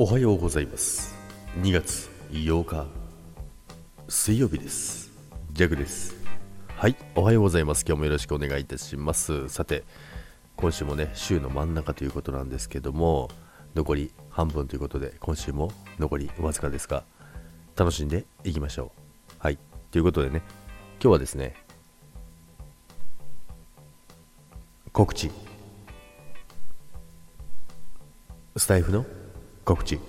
おはようございます。2月8日水曜日です。ジャグです。はいおはようございます。今日もよろしくお願いいたします。さて今週もね週の真ん中ということなんですけども残り半分ということで今週も残りわずかですが楽しんでいきましょう。はいということでね今日はですね告知。スタイフの告知。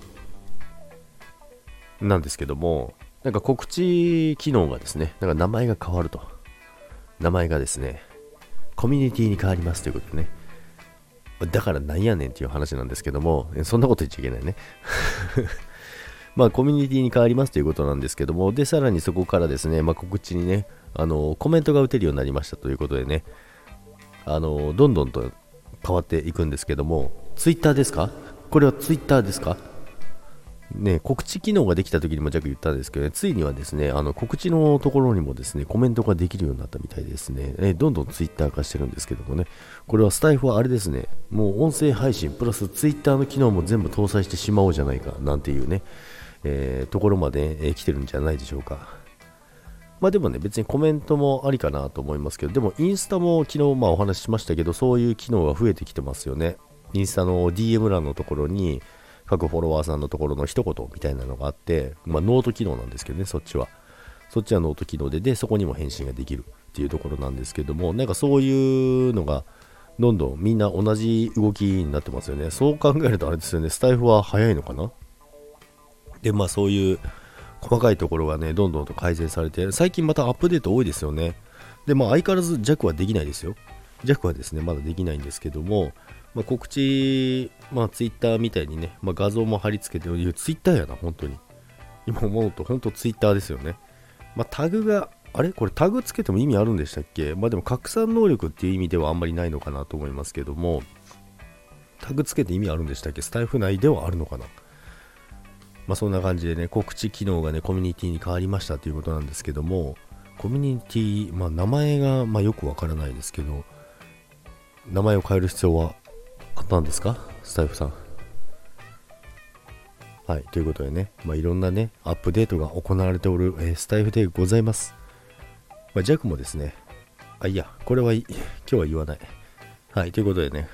なんですけどもなんか告知機能がですねなんか名前が変わると。名前がですねコミュニティに変わりますということでね。だからなんやねんっていう話なんですけどもそんなこと言っちゃいけないね。まあコミュニティに変わりますということなんですけどもでさらにそこからですね、まあ、告知にねあのコメントが打てるようになりましたということでねあのどんどんと変わっていくんですけどもツイッターですか？これはツイッターですか？ね、告知機能ができた時にも弱言ったんですけど、ね、ついにはですね、あの告知のところにもですね、コメントができるようになったみたいですね、えどんどんツイッター化してるんですけどもね、これはスタイフはあれですね、もう音声配信プラスツイッターの機能も全部搭載してしまおうじゃないかなんていうね、えー、ところまで、え、来てるんじゃないでしょうか。まあでもね、別にコメントもありかなと思いますけど、でもインスタも昨日まあお話ししましたけど、そういう機能が増えてきてますよね。インスタの DM 欄のところに、各フォロワーさんのところの一言みたいなのがあって、まあ、ノート機能なんですけどね、そっちは。そっちはノート機能で、で、そこにも返信ができるっていうところなんですけども、なんかそういうのが、どんどんみんな同じ動きになってますよね。そう考えるとあれですよね、スタイフは早いのかな？で、まあそういう細かいところがね、どんどんと改善されて、最近またアップデート多いですよね。で、まあ相変わらず弱はできないですよ。弱はですね、まだできないんですけども、まあ、告知、まあ、ツイッターみたいにね、まあ、画像も貼り付けてる、ツイッターやな、本当に。今思うと、本当ツイッターですよね。まあ、タグが、あれ？これタグつけても意味あるんでしたっけ？まあでも拡散能力っていう意味ではあんまりないのかなと思いますけども、タグつけて意味あるんでしたっけ？スタイフ内ではあるのかな？まあそんな感じでね、告知機能がね、コミュニティに変わりましたということなんですけども、コミュニティ、まあ名前が、まあ、よくわからないですけど、名前を変える必要はあったんですか？スタイフさん。はい、ということでね、まあ、いろんなね、アップデートが行われておる、えー、スタイフでございます。まあ、ジャックもですね、あ、いや、これは今日は言わない。はい、ということでね、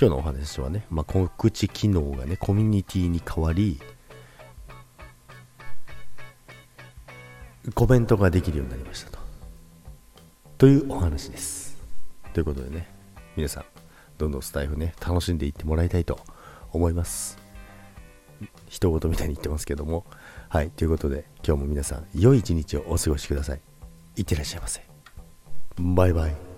今日のお話はね、まあ、告知機能がね、コミュニティに変わり、コメントができるようになりましたと。というお話です。ということでね、皆さん、どんどんスタイフね、楽しんでいってもらいたいと思います。一言みたいに言ってますけども。はい、ということで、今日も皆さん、良い一日をお過ごしください。いってらっしゃいませ。バイバイ。